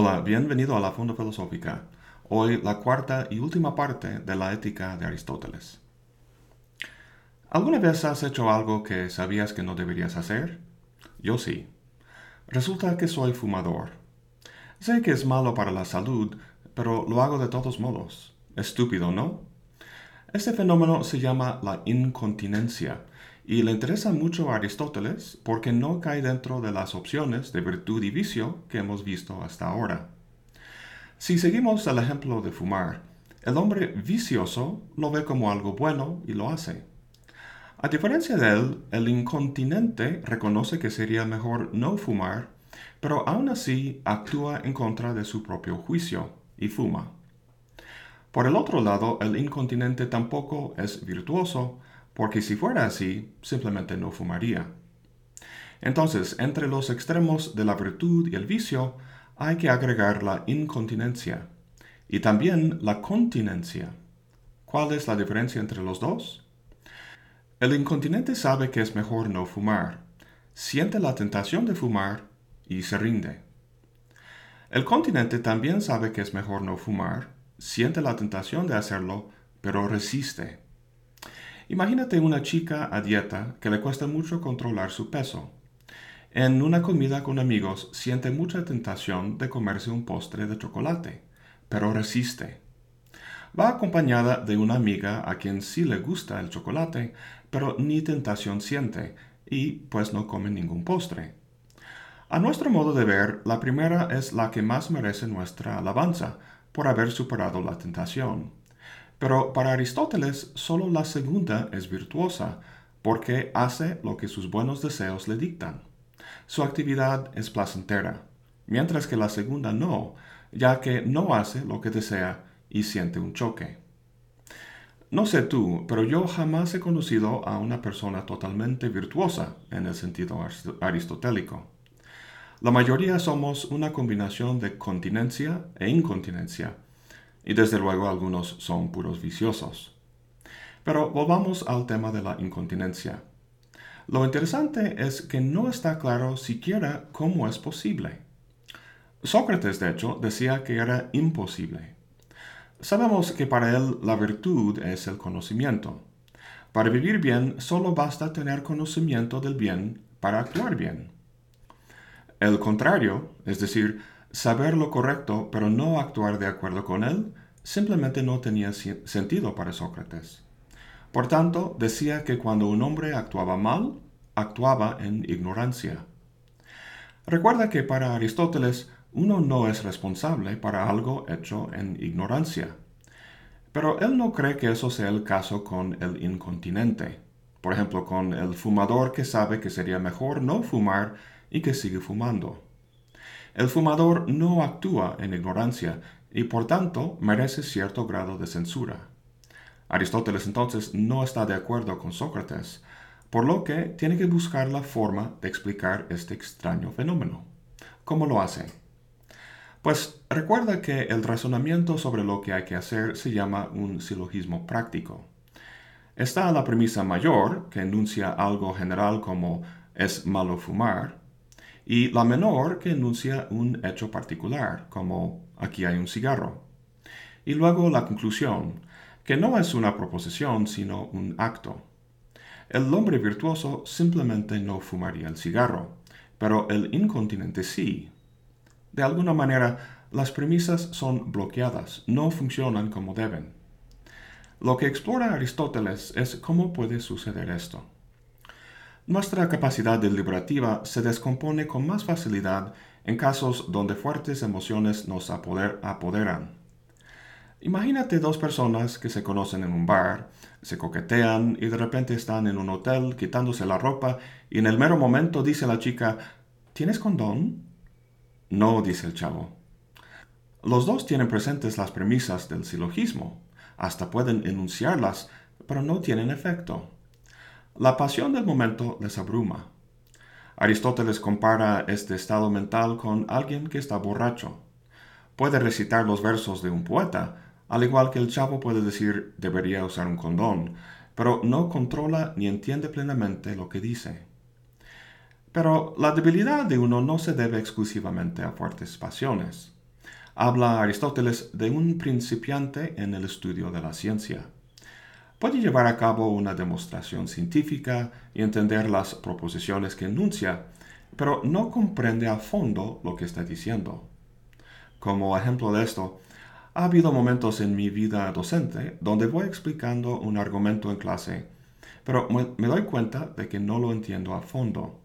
Hola, bienvenido a la Fonda Filosófica. Hoy la cuarta y última parte de la ética de Aristóteles. ¿Alguna vez has hecho algo que sabías que no deberías hacer? Yo sí. Resulta que soy fumador. Sé que es malo para la salud, pero lo hago de todos modos. Estúpido, ¿no? Este fenómeno se llama la incontinencia y le interesa mucho a Aristóteles porque no cae dentro de las opciones de virtud y vicio que hemos visto hasta ahora. Si seguimos el ejemplo de fumar, el hombre vicioso lo ve como algo bueno y lo hace. A diferencia de él, el incontinente reconoce que sería mejor no fumar, pero aún así actúa en contra de su propio juicio y fuma. Por el otro lado, el incontinente tampoco es virtuoso, porque si fuera así, simplemente no fumaría. Entonces, entre los extremos de la virtud y el vicio, hay que agregar la incontinencia y también la continencia. ¿Cuál es la diferencia entre los dos? El incontinente sabe que es mejor no fumar, siente la tentación de fumar y se rinde. El continente también sabe que es mejor no fumar, siente la tentación de hacerlo, pero resiste. Imagínate una chica a dieta que le cuesta mucho controlar su peso. En una comida con amigos siente mucha tentación de comerse un postre de chocolate, pero resiste. Va acompañada de una amiga a quien sí le gusta el chocolate, pero ni tentación siente, y pues no come ningún postre. A nuestro modo de ver, la primera es la que más merece nuestra alabanza, por haber superado la tentación. Pero para Aristóteles solo la segunda es virtuosa, porque hace lo que sus buenos deseos le dictan. Su actividad es placentera, mientras que la segunda no, ya que no hace lo que desea y siente un choque. No sé tú, pero yo jamás he conocido a una persona totalmente virtuosa en el sentido aristotélico. La mayoría somos una combinación de continencia e incontinencia, y desde luego algunos son puros viciosos. Pero volvamos al tema de la incontinencia. Lo interesante es que no está claro siquiera cómo es posible. Sócrates, de hecho, decía que era imposible. Sabemos que para él la virtud es el conocimiento. Para vivir bien solo basta tener conocimiento del bien para actuar bien. El contrario, es decir, saber lo correcto pero no actuar de acuerdo con él, simplemente no tenía sentido para Sócrates. Por tanto, decía que cuando un hombre actuaba mal, actuaba en ignorancia. Recuerda que para Aristóteles uno no es responsable para algo hecho en ignorancia. Pero él no cree que eso sea el caso con el incontinente. Por ejemplo, con el fumador que sabe que sería mejor no fumar y que sigue fumando. El fumador no actúa en ignorancia y por tanto merece cierto grado de censura. Aristóteles entonces no está de acuerdo con Sócrates, por lo que tiene que buscar la forma de explicar este extraño fenómeno. ¿Cómo lo hace? Pues recuerda que el razonamiento sobre lo que hay que hacer se llama un silogismo práctico. Está la premisa mayor, que enuncia algo general como es malo fumar, y la menor que enuncia un hecho particular, como aquí hay un cigarro. Y luego la conclusión, que no es una proposición, sino un acto. El hombre virtuoso simplemente no fumaría el cigarro, pero el incontinente sí. De alguna manera, las premisas son bloqueadas, no funcionan como deben. Lo que explora Aristóteles es cómo puede suceder esto. Nuestra capacidad deliberativa se descompone con más facilidad en casos donde fuertes emociones nos apoderan. Imagínate dos personas que se conocen en un bar, se coquetean y de repente están en un hotel quitándose la ropa y en el mero momento dice la chica, ¿tienes condón? No, dice el chavo. Los dos tienen presentes las premisas del silogismo, hasta pueden enunciarlas, pero no tienen efecto. La pasión del momento les abruma. Aristóteles compara este estado mental con alguien que está borracho. Puede recitar los versos de un poeta, al igual que el chavo puede decir debería usar un condón, pero no controla ni entiende plenamente lo que dice. Pero la debilidad de uno no se debe exclusivamente a fuertes pasiones. habla Aristóteles de un principiante en el estudio de la ciencia. Puede llevar a cabo una demostración científica y entender las proposiciones que enuncia, pero no comprende a fondo lo que está diciendo. Como ejemplo de esto, ha habido momentos en mi vida docente donde voy explicando un argumento en clase, pero me doy cuenta de que no lo entiendo a fondo.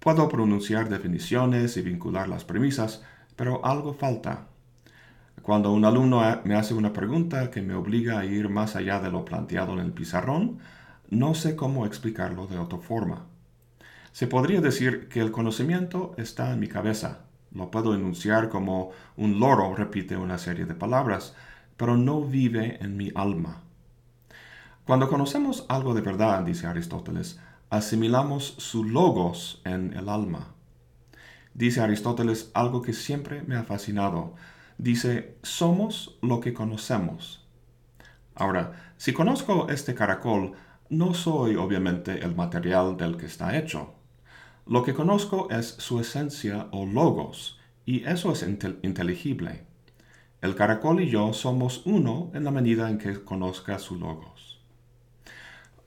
Puedo pronunciar definiciones y vincular las premisas, pero algo falta. Cuando un alumno me hace una pregunta que me obliga a ir más allá de lo planteado en el pizarrón, no sé cómo explicarlo de otra forma. Se podría decir que el conocimiento está en mi cabeza, lo puedo enunciar como un loro repite una serie de palabras, pero no vive en mi alma. Cuando conocemos algo de verdad, dice Aristóteles, asimilamos su logos en el alma. Dice Aristóteles algo que siempre me ha fascinado. Dice, somos lo que conocemos. Ahora, si conozco este caracol, no soy obviamente el material del que está hecho. Lo que conozco es su esencia o logos, y eso es inteligible. El caracol y yo somos uno en la medida en que conozca su logos.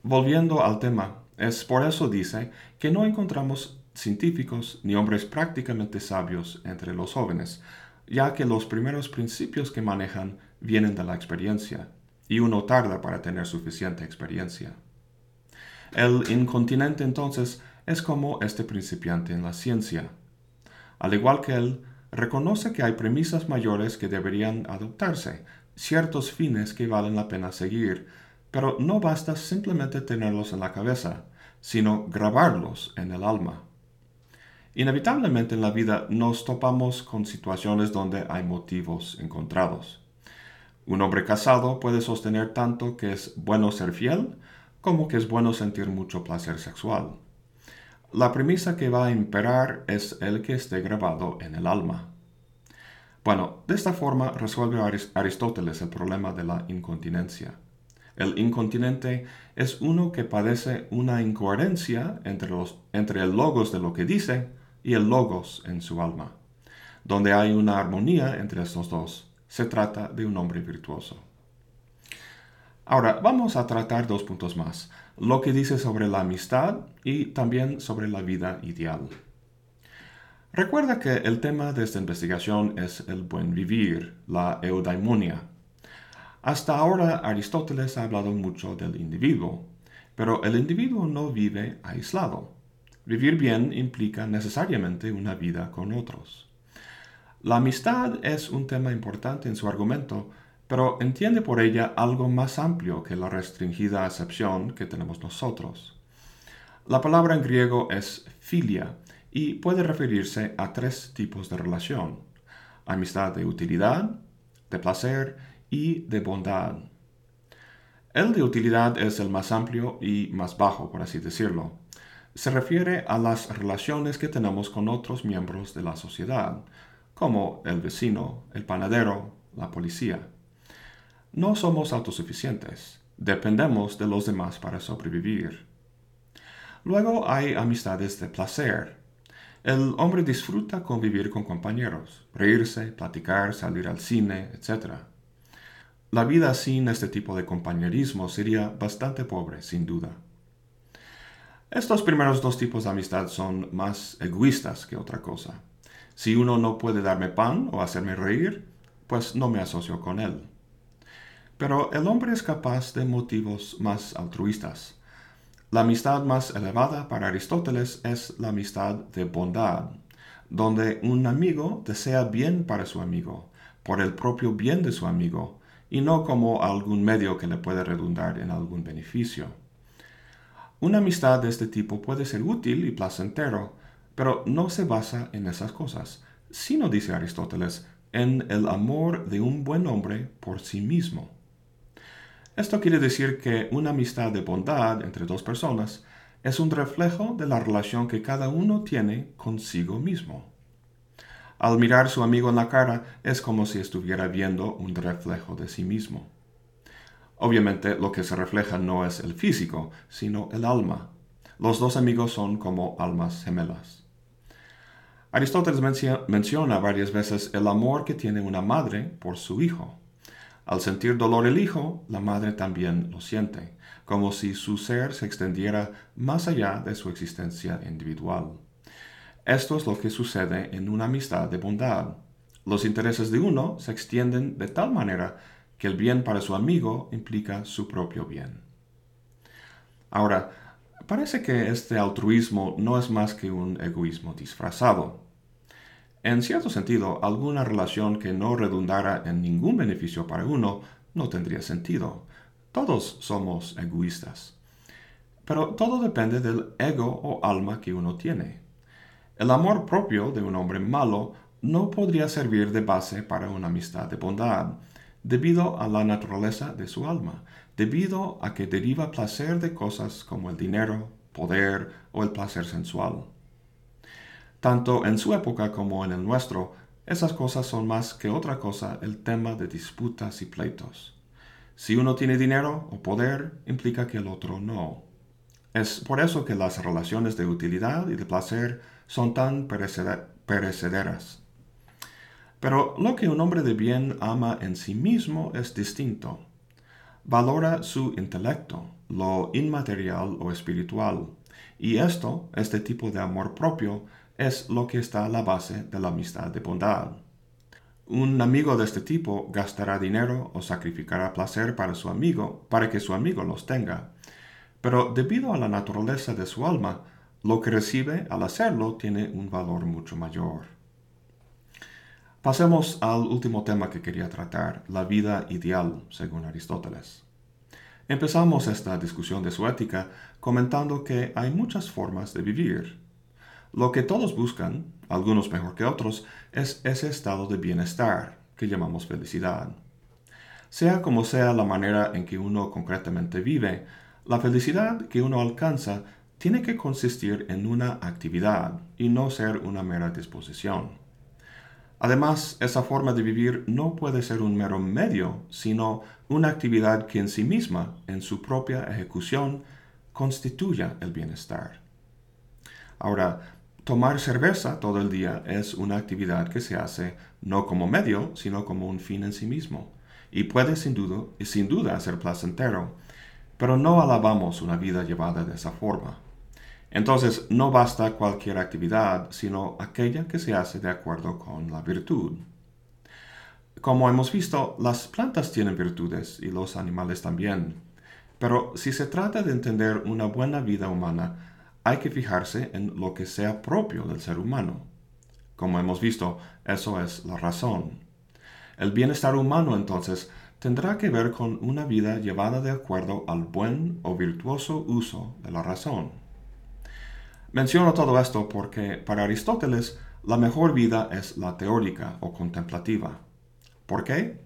Volviendo al tema, es por eso dice que no encontramos científicos ni hombres prácticamente sabios entre los jóvenes, ya que los primeros principios que manejan vienen de la experiencia, y uno tarda para tener suficiente experiencia. El incontinente entonces es como este principiante en la ciencia. Al igual que él, reconoce que hay premisas mayores que deberían adoptarse, ciertos fines que valen la pena seguir, pero no basta simplemente tenerlos en la cabeza, sino grabarlos en el alma. Inevitablemente en la vida nos topamos con situaciones donde hay motivos encontrados. Un hombre casado puede sostener tanto que es bueno ser fiel como que es bueno sentir mucho placer sexual. La premisa que va a imperar es el que esté grabado en el alma. Bueno, de esta forma resuelve Aristóteles el problema de la incontinencia. El incontinente es uno que padece una incoherencia entre, los, entre el logos de lo que dice y el logos en su alma. Donde hay una armonía entre estos dos, se trata de un hombre virtuoso. Ahora, vamos a tratar dos puntos más, lo que dice sobre la amistad y también sobre la vida ideal. Recuerda que el tema de esta investigación es el buen vivir, la eudaimonia. Hasta ahora Aristóteles ha hablado mucho del individuo, pero el individuo no vive aislado. Vivir bien implica necesariamente una vida con otros. La amistad es un tema importante en su argumento pero entiende por ella algo más amplio que la restringida acepción que tenemos nosotros. La palabra en griego es filia y puede referirse a tres tipos de relación. Amistad de utilidad, de placer y de bondad. El de utilidad es el más amplio y más bajo, por así decirlo. Se refiere a las relaciones que tenemos con otros miembros de la sociedad, como el vecino, el panadero, la policía. No somos autosuficientes, dependemos de los demás para sobrevivir. Luego hay amistades de placer. El hombre disfruta convivir con compañeros, reírse, platicar, salir al cine, etc. La vida sin este tipo de compañerismo sería bastante pobre, sin duda. Estos primeros dos tipos de amistad son más egoístas que otra cosa. Si uno no puede darme pan o hacerme reír, pues no me asocio con él. Pero el hombre es capaz de motivos más altruistas. La amistad más elevada para Aristóteles es la amistad de bondad, donde un amigo desea bien para su amigo, por el propio bien de su amigo, y no como algún medio que le puede redundar en algún beneficio. Una amistad de este tipo puede ser útil y placentero, pero no se basa en esas cosas, sino, dice Aristóteles, en el amor de un buen hombre por sí mismo. Esto quiere decir que una amistad de bondad entre dos personas es un reflejo de la relación que cada uno tiene consigo mismo. Al mirar a su amigo en la cara es como si estuviera viendo un reflejo de sí mismo. Obviamente lo que se refleja no es el físico, sino el alma. Los dos amigos son como almas gemelas. Aristóteles menciona varias veces el amor que tiene una madre por su hijo. Al sentir dolor el hijo, la madre también lo siente, como si su ser se extendiera más allá de su existencia individual. Esto es lo que sucede en una amistad de bondad. Los intereses de uno se extienden de tal manera que el bien para su amigo implica su propio bien. Ahora, parece que este altruismo no es más que un egoísmo disfrazado. En cierto sentido, alguna relación que no redundara en ningún beneficio para uno no tendría sentido. Todos somos egoístas. Pero todo depende del ego o alma que uno tiene. El amor propio de un hombre malo no podría servir de base para una amistad de bondad, debido a la naturaleza de su alma, debido a que deriva placer de cosas como el dinero, poder o el placer sensual. Tanto en su época como en el nuestro, esas cosas son más que otra cosa el tema de disputas y pleitos. Si uno tiene dinero o poder, implica que el otro no. Es por eso que las relaciones de utilidad y de placer son tan perecederas. Pero lo que un hombre de bien ama en sí mismo es distinto. Valora su intelecto, lo inmaterial o espiritual, y esto, este tipo de amor propio, es lo que está a la base de la amistad de bondad. Un amigo de este tipo gastará dinero o sacrificará placer para su amigo para que su amigo los tenga. Pero debido a la naturaleza de su alma, lo que recibe al hacerlo tiene un valor mucho mayor. Pasemos al último tema que quería tratar, la vida ideal, según Aristóteles. Empezamos esta discusión de su ética comentando que hay muchas formas de vivir, lo que todos buscan, algunos mejor que otros, es ese estado de bienestar que llamamos felicidad. Sea como sea la manera en que uno concretamente vive, la felicidad que uno alcanza tiene que consistir en una actividad y no ser una mera disposición. Además, esa forma de vivir no puede ser un mero medio, sino una actividad que en sí misma, en su propia ejecución, constituya el bienestar. Ahora, Tomar cerveza todo el día es una actividad que se hace no como medio, sino como un fin en sí mismo, y puede sin duda, sin duda ser placentero, pero no alabamos una vida llevada de esa forma. Entonces no basta cualquier actividad, sino aquella que se hace de acuerdo con la virtud. Como hemos visto, las plantas tienen virtudes y los animales también, pero si se trata de entender una buena vida humana, hay que fijarse en lo que sea propio del ser humano. Como hemos visto, eso es la razón. El bienestar humano entonces tendrá que ver con una vida llevada de acuerdo al buen o virtuoso uso de la razón. Menciono todo esto porque para Aristóteles la mejor vida es la teórica o contemplativa. ¿Por qué?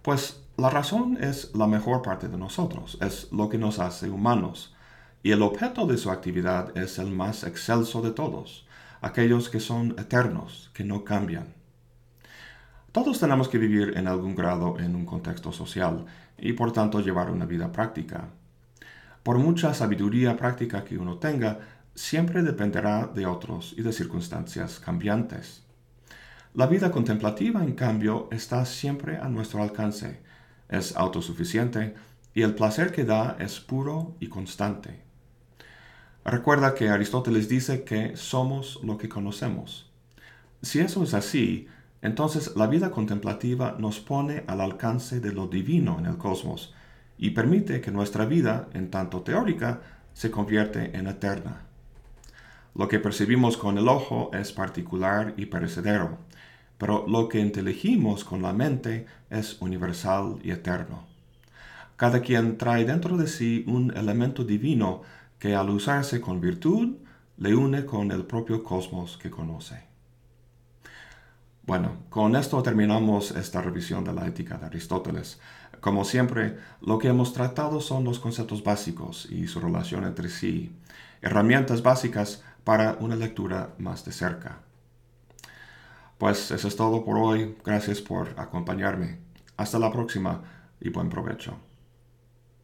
Pues la razón es la mejor parte de nosotros, es lo que nos hace humanos, y el objeto de su actividad es el más excelso de todos, aquellos que son eternos, que no cambian. Todos tenemos que vivir en algún grado en un contexto social y por tanto llevar una vida práctica. Por mucha sabiduría práctica que uno tenga, siempre dependerá de otros y de circunstancias cambiantes. La vida contemplativa, en cambio, está siempre a nuestro alcance, es autosuficiente y el placer que da es puro y constante. Recuerda que Aristóteles dice que somos lo que conocemos. Si eso es así, entonces la vida contemplativa nos pone al alcance de lo divino en el cosmos y permite que nuestra vida, en tanto teórica, se convierte en eterna. Lo que percibimos con el ojo es particular y perecedero, pero lo que inteligimos con la mente es universal y eterno. Cada quien trae dentro de sí un elemento divino que al usarse con virtud le une con el propio cosmos que conoce. Bueno, con esto terminamos esta revisión de la ética de Aristóteles. Como siempre, lo que hemos tratado son los conceptos básicos y su relación entre sí, herramientas básicas para una lectura más de cerca. Pues eso es todo por hoy. Gracias por acompañarme. Hasta la próxima y buen provecho.